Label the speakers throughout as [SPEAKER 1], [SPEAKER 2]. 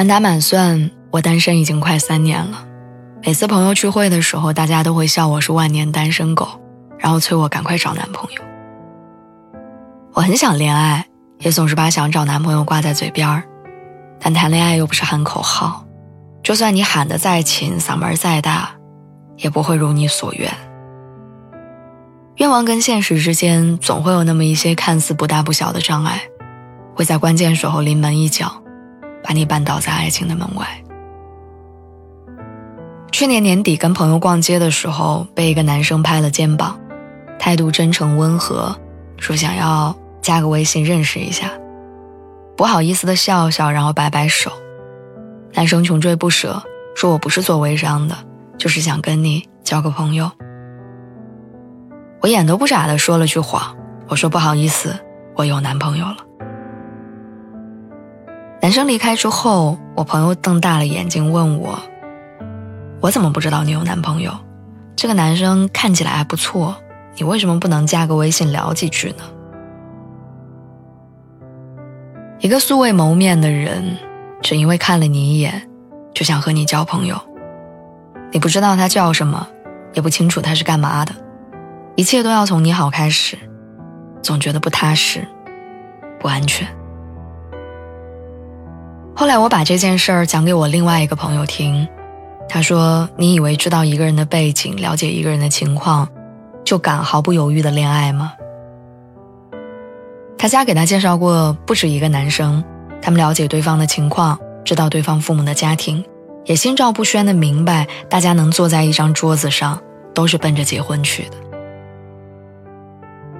[SPEAKER 1] 满打满算，我单身已经快三年了。每次朋友聚会的时候，大家都会笑我是万年单身狗，然后催我赶快找男朋友。我很想恋爱，也总是把想找男朋友挂在嘴边儿，但谈恋爱又不是喊口号，就算你喊得再勤，嗓门再大，也不会如你所愿。愿望跟现实之间，总会有那么一些看似不大不小的障碍，会在关键时候临门一脚。把你绊倒在爱情的门外。去年年底跟朋友逛街的时候，被一个男生拍了肩膀，态度真诚温和，说想要加个微信认识一下。不好意思的笑笑，然后摆摆手。男生穷追不舍，说我不是做微商的，就是想跟你交个朋友。我眼都不眨的说了句谎，我说不好意思，我有男朋友了。男生离开之后，我朋友瞪大了眼睛问我：“我怎么不知道你有男朋友？这个男生看起来还不错，你为什么不能加个微信聊几句呢？”一个素未谋面的人，只因为看了你一眼，就想和你交朋友。你不知道他叫什么，也不清楚他是干嘛的，一切都要从你好开始，总觉得不踏实，不安全。后来我把这件事儿讲给我另外一个朋友听，他说：“你以为知道一个人的背景，了解一个人的情况，就敢毫不犹豫的恋爱吗？”他家给他介绍过不止一个男生，他们了解对方的情况，知道对方父母的家庭，也心照不宣的明白，大家能坐在一张桌子上，都是奔着结婚去的。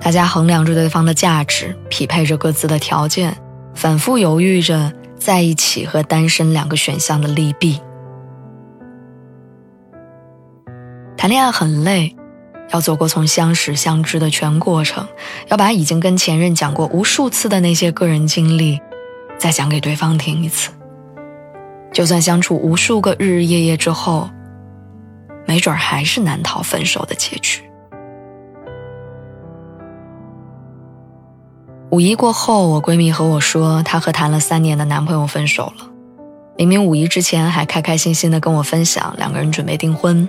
[SPEAKER 1] 大家衡量着对方的价值，匹配着各自的条件，反复犹豫着。在一起和单身两个选项的利弊。谈恋爱很累，要走过从相识相知的全过程，要把已经跟前任讲过无数次的那些个人经历，再讲给对方听一次。就算相处无数个日日夜夜之后，没准还是难逃分手的结局。五一过后，我闺蜜和我说，她和谈了三年的男朋友分手了。明明五一之前还开开心心的跟我分享两个人准备订婚，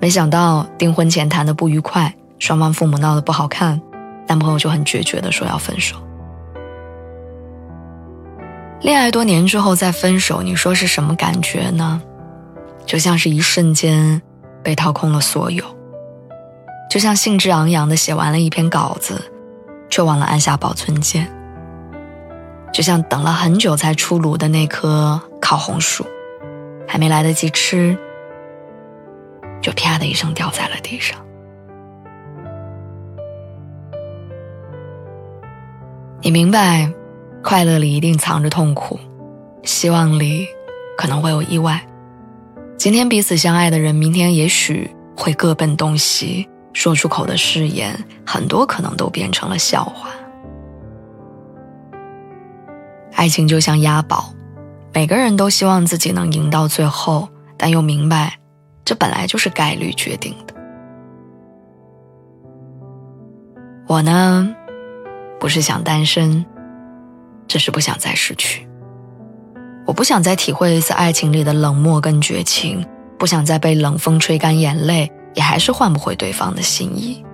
[SPEAKER 1] 没想到订婚前谈的不愉快，双方父母闹得不好看，男朋友就很决绝的说要分手。恋爱多年之后再分手，你说是什么感觉呢？就像是一瞬间被掏空了所有，就像兴致昂扬的写完了一篇稿子。却忘了按下保存键，就像等了很久才出炉的那颗烤红薯，还没来得及吃，就啪的一声掉在了地上。你明白，快乐里一定藏着痛苦，希望里可能会有意外。今天彼此相爱的人，明天也许会各奔东西。说出口的誓言，很多可能都变成了笑话。爱情就像押宝，每个人都希望自己能赢到最后，但又明白，这本来就是概率决定的。我呢，不是想单身，只是不想再失去。我不想再体会一次爱情里的冷漠跟绝情，不想再被冷风吹干眼泪。也还是换不回对方的心意，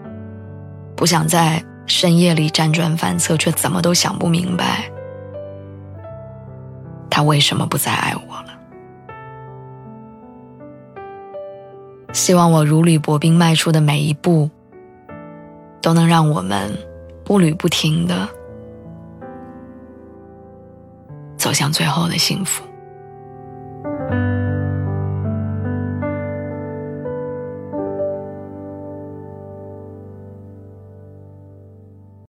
[SPEAKER 1] 不想在深夜里辗转反侧，却怎么都想不明白，他为什么不再爱我了？希望我如履薄冰迈出的每一步，都能让我们步履不停的走向最后的幸福。